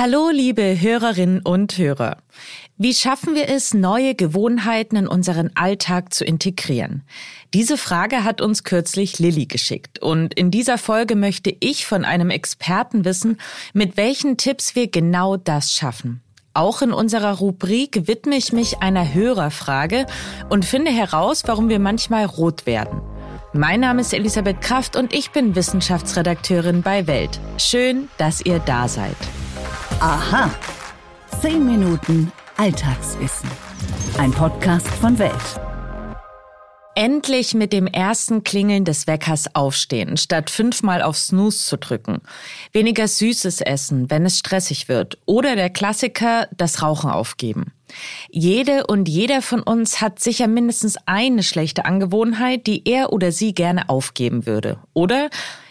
Hallo, liebe Hörerinnen und Hörer. Wie schaffen wir es, neue Gewohnheiten in unseren Alltag zu integrieren? Diese Frage hat uns kürzlich Lilly geschickt. Und in dieser Folge möchte ich von einem Experten wissen, mit welchen Tipps wir genau das schaffen. Auch in unserer Rubrik widme ich mich einer Hörerfrage und finde heraus, warum wir manchmal rot werden. Mein Name ist Elisabeth Kraft und ich bin Wissenschaftsredakteurin bei Welt. Schön, dass ihr da seid. Aha. Zehn Minuten Alltagswissen. Ein Podcast von Welt. Endlich mit dem ersten Klingeln des Weckers aufstehen, statt fünfmal auf Snooze zu drücken. Weniger Süßes essen, wenn es stressig wird. Oder der Klassiker, das Rauchen aufgeben. Jede und jeder von uns hat sicher mindestens eine schlechte Angewohnheit, die er oder sie gerne aufgeben würde. Oder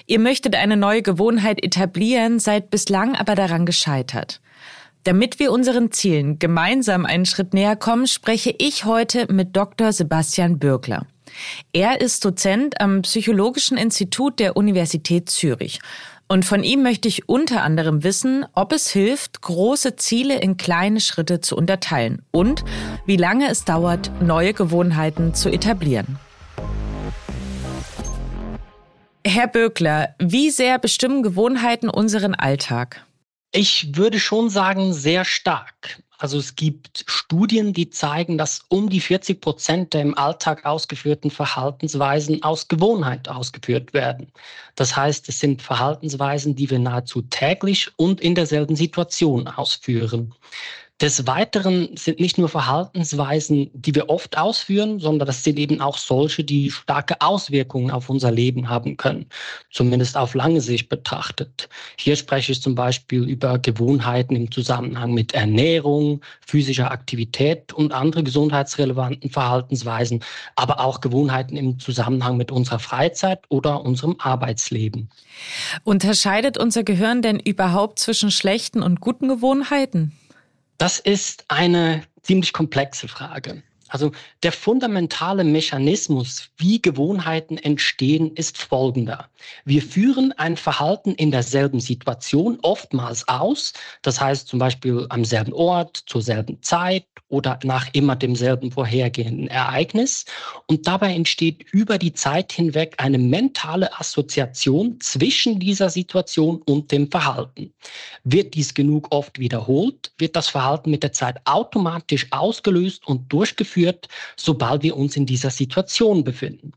ihr möchtet eine neue Gewohnheit etablieren, seid bislang aber daran gescheitert. Damit wir unseren Zielen gemeinsam einen Schritt näher kommen, spreche ich heute mit Dr. Sebastian Bürgler. Er ist Dozent am Psychologischen Institut der Universität Zürich. Und von ihm möchte ich unter anderem wissen, ob es hilft, große Ziele in kleine Schritte zu unterteilen und wie lange es dauert, neue Gewohnheiten zu etablieren. Herr Böckler, wie sehr bestimmen Gewohnheiten unseren Alltag? Ich würde schon sagen, sehr stark. Also es gibt Studien, die zeigen, dass um die 40 Prozent der im Alltag ausgeführten Verhaltensweisen aus Gewohnheit ausgeführt werden. Das heißt, es sind Verhaltensweisen, die wir nahezu täglich und in derselben Situation ausführen. Des Weiteren sind nicht nur Verhaltensweisen, die wir oft ausführen, sondern das sind eben auch solche, die starke Auswirkungen auf unser Leben haben können, zumindest auf lange Sicht betrachtet. Hier spreche ich zum Beispiel über Gewohnheiten im Zusammenhang mit Ernährung, physischer Aktivität und andere gesundheitsrelevanten Verhaltensweisen, aber auch Gewohnheiten im Zusammenhang mit unserer Freizeit oder unserem Arbeitsleben. Unterscheidet unser Gehirn denn überhaupt zwischen schlechten und guten Gewohnheiten? Das ist eine ziemlich komplexe Frage. Also der fundamentale Mechanismus, wie Gewohnheiten entstehen, ist folgender. Wir führen ein Verhalten in derselben Situation oftmals aus, das heißt zum Beispiel am selben Ort, zur selben Zeit oder nach immer demselben vorhergehenden Ereignis. Und dabei entsteht über die Zeit hinweg eine mentale Assoziation zwischen dieser Situation und dem Verhalten. Wird dies genug oft wiederholt, wird das Verhalten mit der Zeit automatisch ausgelöst und durchgeführt durchgeführt, sobald wir uns in dieser Situation befinden.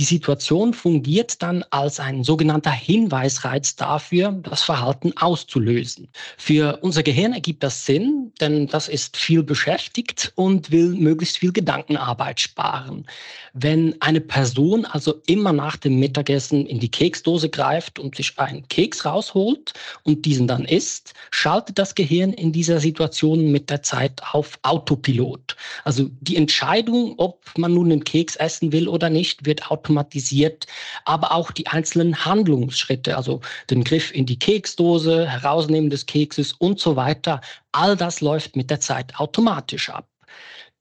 Die Situation fungiert dann als ein sogenannter Hinweisreiz dafür, das Verhalten auszulösen. Für unser Gehirn ergibt das Sinn, denn das ist viel beschäftigt und will möglichst viel Gedankenarbeit sparen. Wenn eine Person also immer nach dem Mittagessen in die Keksdose greift und sich einen Keks rausholt und diesen dann isst, schaltet das Gehirn in dieser Situation mit der Zeit auf Autopilot. Also die Entscheidung, ob man nun einen Keks essen will oder nicht, wird automatisch automatisiert, aber auch die einzelnen Handlungsschritte, also den Griff in die Keksdose, Herausnehmen des Kekses und so weiter, all das läuft mit der Zeit automatisch ab.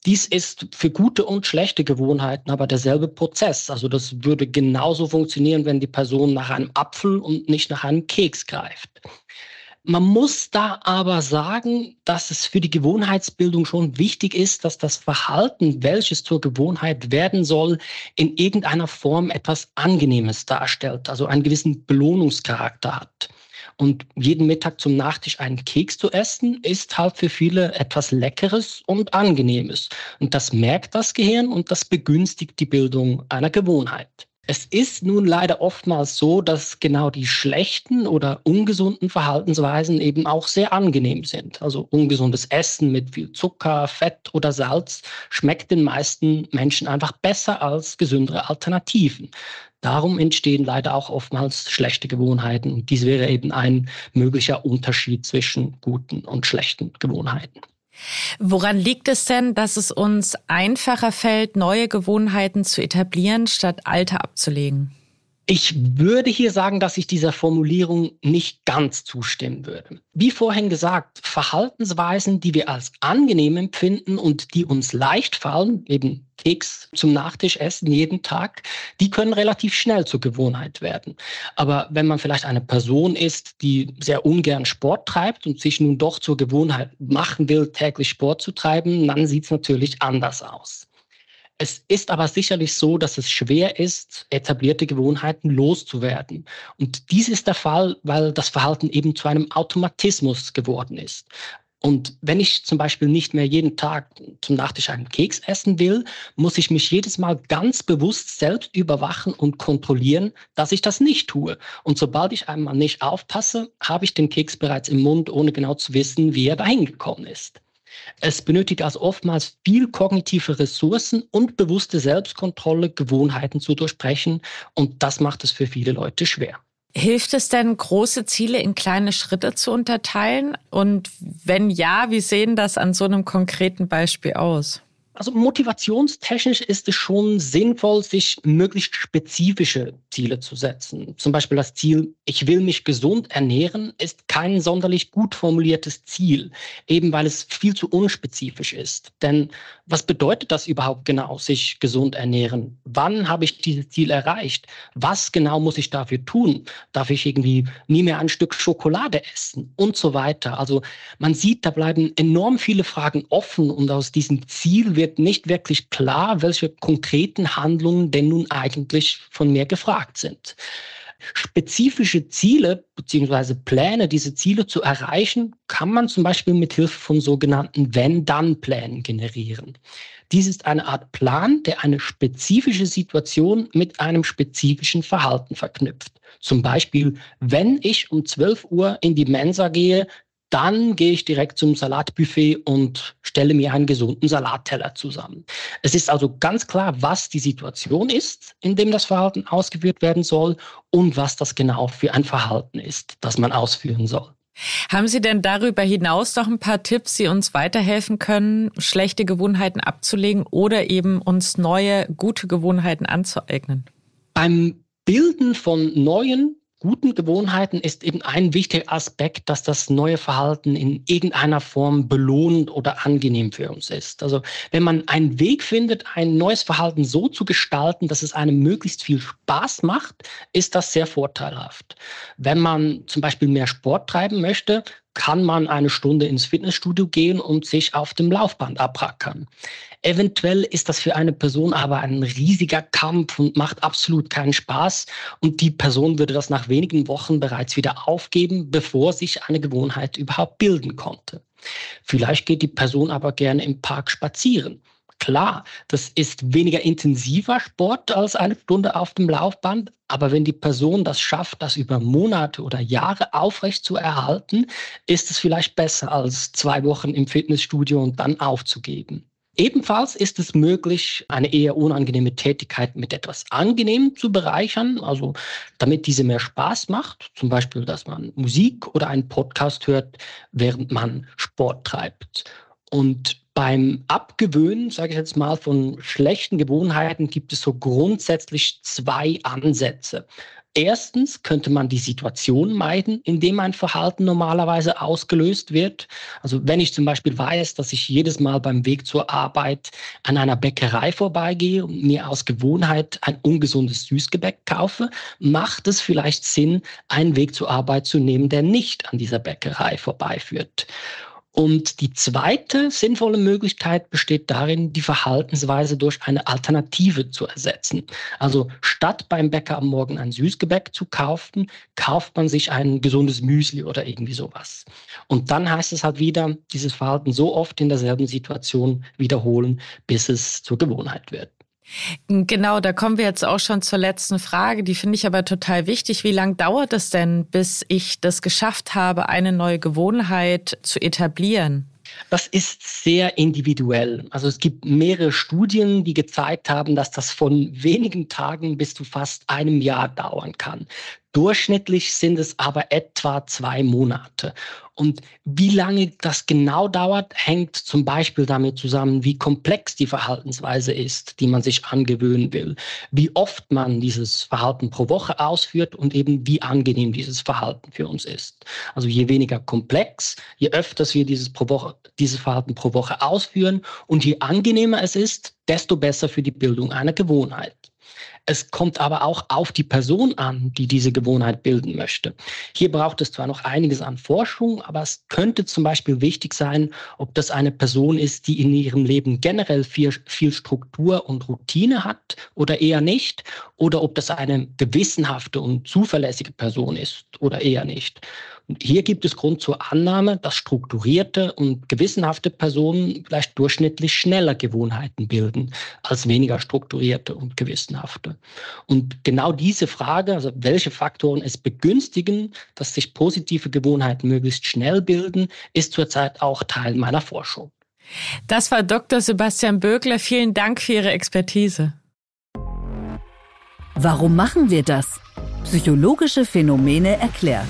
Dies ist für gute und schlechte Gewohnheiten aber derselbe Prozess. Also das würde genauso funktionieren, wenn die Person nach einem Apfel und nicht nach einem Keks greift. Man muss da aber sagen, dass es für die Gewohnheitsbildung schon wichtig ist, dass das Verhalten, welches zur Gewohnheit werden soll, in irgendeiner Form etwas Angenehmes darstellt, also einen gewissen Belohnungscharakter hat. Und jeden Mittag zum Nachtisch einen Keks zu essen, ist halt für viele etwas Leckeres und Angenehmes. Und das merkt das Gehirn und das begünstigt die Bildung einer Gewohnheit. Es ist nun leider oftmals so, dass genau die schlechten oder ungesunden Verhaltensweisen eben auch sehr angenehm sind. Also ungesundes Essen mit viel Zucker, Fett oder Salz schmeckt den meisten Menschen einfach besser als gesündere Alternativen. Darum entstehen leider auch oftmals schlechte Gewohnheiten. Und dies wäre eben ein möglicher Unterschied zwischen guten und schlechten Gewohnheiten. Woran liegt es denn, dass es uns einfacher fällt, neue Gewohnheiten zu etablieren, statt alte abzulegen? Ich würde hier sagen, dass ich dieser Formulierung nicht ganz zustimmen würde. Wie vorhin gesagt, Verhaltensweisen, die wir als angenehm empfinden und die uns leicht fallen, eben Keks zum Nachtisch essen jeden Tag, die können relativ schnell zur Gewohnheit werden. Aber wenn man vielleicht eine Person ist, die sehr ungern Sport treibt und sich nun doch zur Gewohnheit machen will, täglich Sport zu treiben, dann sieht es natürlich anders aus. Es ist aber sicherlich so, dass es schwer ist, etablierte Gewohnheiten loszuwerden. Und dies ist der Fall, weil das Verhalten eben zu einem Automatismus geworden ist. Und wenn ich zum Beispiel nicht mehr jeden Tag zum Nachtisch einen Keks essen will, muss ich mich jedes Mal ganz bewusst selbst überwachen und kontrollieren, dass ich das nicht tue. Und sobald ich einmal nicht aufpasse, habe ich den Keks bereits im Mund, ohne genau zu wissen, wie er dahin gekommen ist. Es benötigt also oftmals viel kognitive Ressourcen und bewusste Selbstkontrolle, Gewohnheiten zu durchbrechen. Und das macht es für viele Leute schwer. Hilft es denn, große Ziele in kleine Schritte zu unterteilen? Und wenn ja, wie sehen das an so einem konkreten Beispiel aus? Also motivationstechnisch ist es schon sinnvoll, sich möglichst spezifische Ziele zu setzen. Zum Beispiel das Ziel, ich will mich gesund ernähren, ist kein sonderlich gut formuliertes Ziel, eben weil es viel zu unspezifisch ist. Denn was bedeutet das überhaupt genau, sich gesund ernähren? Wann habe ich dieses Ziel erreicht? Was genau muss ich dafür tun? Darf ich irgendwie nie mehr ein Stück Schokolade essen und so weiter? Also man sieht, da bleiben enorm viele Fragen offen und aus diesem Ziel wird wird nicht wirklich klar, welche konkreten Handlungen denn nun eigentlich von mir gefragt sind. Spezifische Ziele bzw. Pläne, diese Ziele zu erreichen, kann man zum Beispiel mit Hilfe von sogenannten Wenn-Dann-Plänen generieren. Dies ist eine Art Plan, der eine spezifische Situation mit einem spezifischen Verhalten verknüpft. Zum Beispiel, wenn ich um 12 Uhr in die Mensa gehe, dann gehe ich direkt zum Salatbuffet und stelle mir einen gesunden Salatteller zusammen. Es ist also ganz klar, was die Situation ist, in dem das Verhalten ausgeführt werden soll und was das genau für ein Verhalten ist, das man ausführen soll. Haben Sie denn darüber hinaus noch ein paar Tipps, die uns weiterhelfen können, schlechte Gewohnheiten abzulegen oder eben uns neue, gute Gewohnheiten anzueignen? Beim Bilden von neuen, guten Gewohnheiten ist eben ein wichtiger Aspekt, dass das neue Verhalten in irgendeiner Form belohnend oder angenehm für uns ist. Also wenn man einen Weg findet, ein neues Verhalten so zu gestalten, dass es einem möglichst viel Spaß macht, ist das sehr vorteilhaft. Wenn man zum Beispiel mehr Sport treiben möchte, kann man eine Stunde ins Fitnessstudio gehen und sich auf dem Laufband abrackern. Eventuell ist das für eine Person aber ein riesiger Kampf und macht absolut keinen Spaß und die Person würde das nach wenigen Wochen bereits wieder aufgeben, bevor sich eine Gewohnheit überhaupt bilden konnte. Vielleicht geht die Person aber gerne im Park spazieren. Klar, das ist weniger intensiver Sport als eine Stunde auf dem Laufband, aber wenn die Person das schafft, das über Monate oder Jahre aufrecht zu erhalten, ist es vielleicht besser als zwei Wochen im Fitnessstudio und dann aufzugeben. Ebenfalls ist es möglich, eine eher unangenehme Tätigkeit mit etwas Angenehmem zu bereichern, also damit diese mehr Spaß macht. Zum Beispiel, dass man Musik oder einen Podcast hört, während man Sport treibt. Und beim Abgewöhnen, sage ich jetzt mal, von schlechten Gewohnheiten gibt es so grundsätzlich zwei Ansätze. Erstens könnte man die Situation meiden, in dem ein Verhalten normalerweise ausgelöst wird. Also wenn ich zum Beispiel weiß, dass ich jedes Mal beim Weg zur Arbeit an einer Bäckerei vorbeigehe und mir aus Gewohnheit ein ungesundes Süßgebäck kaufe, macht es vielleicht Sinn, einen Weg zur Arbeit zu nehmen, der nicht an dieser Bäckerei vorbeiführt. Und die zweite sinnvolle Möglichkeit besteht darin, die Verhaltensweise durch eine Alternative zu ersetzen. Also statt beim Bäcker am Morgen ein Süßgebäck zu kaufen, kauft man sich ein gesundes Müsli oder irgendwie sowas. Und dann heißt es halt wieder, dieses Verhalten so oft in derselben Situation wiederholen, bis es zur Gewohnheit wird. Genau, da kommen wir jetzt auch schon zur letzten Frage. Die finde ich aber total wichtig. Wie lange dauert es denn, bis ich das geschafft habe, eine neue Gewohnheit zu etablieren? Das ist sehr individuell. Also es gibt mehrere Studien, die gezeigt haben, dass das von wenigen Tagen bis zu fast einem Jahr dauern kann. Durchschnittlich sind es aber etwa zwei Monate. Und wie lange das genau dauert, hängt zum Beispiel damit zusammen, wie komplex die Verhaltensweise ist, die man sich angewöhnen will, wie oft man dieses Verhalten pro Woche ausführt und eben wie angenehm dieses Verhalten für uns ist. Also je weniger komplex, je öfters wir dieses, pro Woche, dieses Verhalten pro Woche ausführen und je angenehmer es ist, desto besser für die Bildung einer Gewohnheit. Es kommt aber auch auf die Person an, die diese Gewohnheit bilden möchte. Hier braucht es zwar noch einiges an Forschung, aber es könnte zum Beispiel wichtig sein, ob das eine Person ist, die in ihrem Leben generell viel, viel Struktur und Routine hat oder eher nicht, oder ob das eine gewissenhafte und zuverlässige Person ist oder eher nicht. Und hier gibt es Grund zur Annahme, dass strukturierte und gewissenhafte Personen vielleicht durchschnittlich schneller Gewohnheiten bilden als weniger strukturierte und gewissenhafte. Und genau diese Frage, also welche Faktoren es begünstigen, dass sich positive Gewohnheiten möglichst schnell bilden, ist zurzeit auch Teil meiner Forschung. Das war Dr. Sebastian Bögler. Vielen Dank für Ihre Expertise. Warum machen wir das? Psychologische Phänomene erklärt.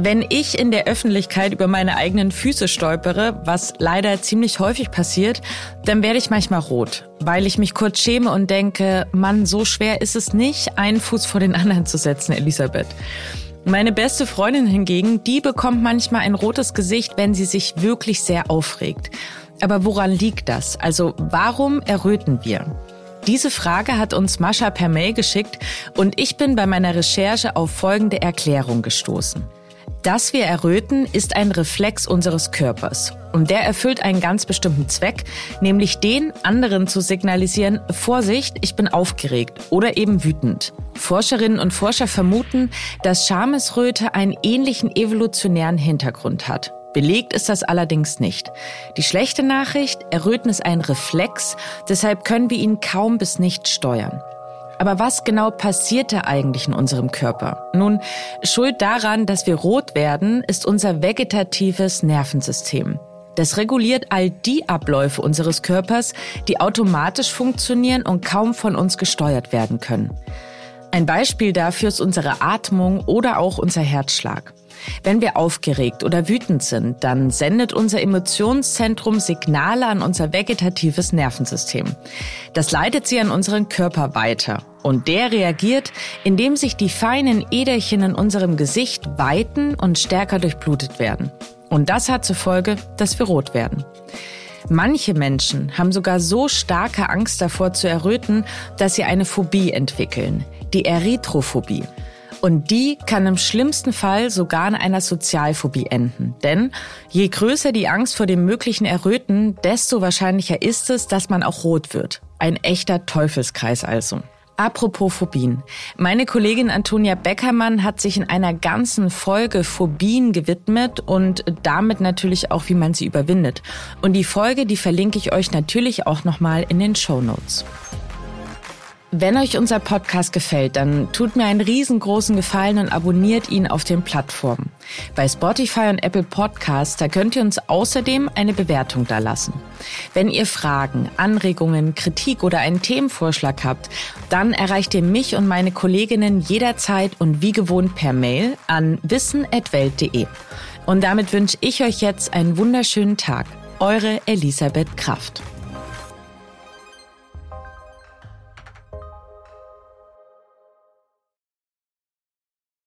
Wenn ich in der Öffentlichkeit über meine eigenen Füße stolpere, was leider ziemlich häufig passiert, dann werde ich manchmal rot, weil ich mich kurz schäme und denke, Mann, so schwer ist es nicht, einen Fuß vor den anderen zu setzen, Elisabeth. Meine beste Freundin hingegen, die bekommt manchmal ein rotes Gesicht, wenn sie sich wirklich sehr aufregt. Aber woran liegt das? Also warum erröten wir? Diese Frage hat uns Mascha per Mail geschickt und ich bin bei meiner Recherche auf folgende Erklärung gestoßen. Dass wir erröten, ist ein Reflex unseres Körpers. Und der erfüllt einen ganz bestimmten Zweck, nämlich den, anderen zu signalisieren, Vorsicht, ich bin aufgeregt oder eben wütend. Forscherinnen und Forscher vermuten, dass Schamesröte einen ähnlichen evolutionären Hintergrund hat. Belegt ist das allerdings nicht. Die schlechte Nachricht, Erröten ist ein Reflex, deshalb können wir ihn kaum bis nicht steuern. Aber was genau passierte eigentlich in unserem Körper? Nun, schuld daran, dass wir rot werden, ist unser vegetatives Nervensystem. Das reguliert all die Abläufe unseres Körpers, die automatisch funktionieren und kaum von uns gesteuert werden können. Ein Beispiel dafür ist unsere Atmung oder auch unser Herzschlag. Wenn wir aufgeregt oder wütend sind, dann sendet unser Emotionszentrum Signale an unser vegetatives Nervensystem. Das leitet sie an unseren Körper weiter. Und der reagiert, indem sich die feinen Äderchen in unserem Gesicht weiten und stärker durchblutet werden. Und das hat zur Folge, dass wir rot werden. Manche Menschen haben sogar so starke Angst davor zu erröten, dass sie eine Phobie entwickeln, die Erythrophobie. Und die kann im schlimmsten Fall sogar in einer Sozialphobie enden. Denn je größer die Angst vor dem möglichen Erröten, desto wahrscheinlicher ist es, dass man auch rot wird. Ein echter Teufelskreis also. Apropos Phobien. Meine Kollegin Antonia Beckermann hat sich in einer ganzen Folge Phobien gewidmet und damit natürlich auch, wie man sie überwindet. Und die Folge, die verlinke ich euch natürlich auch nochmal in den Show Notes. Wenn euch unser Podcast gefällt, dann tut mir einen riesengroßen Gefallen und abonniert ihn auf den Plattformen. Bei Spotify und Apple Podcasts, da könnt ihr uns außerdem eine Bewertung da lassen. Wenn ihr Fragen, Anregungen, Kritik oder einen Themenvorschlag habt, dann erreicht ihr mich und meine Kolleginnen jederzeit und wie gewohnt per Mail an wissen.welt.de. Und damit wünsche ich euch jetzt einen wunderschönen Tag. Eure Elisabeth Kraft.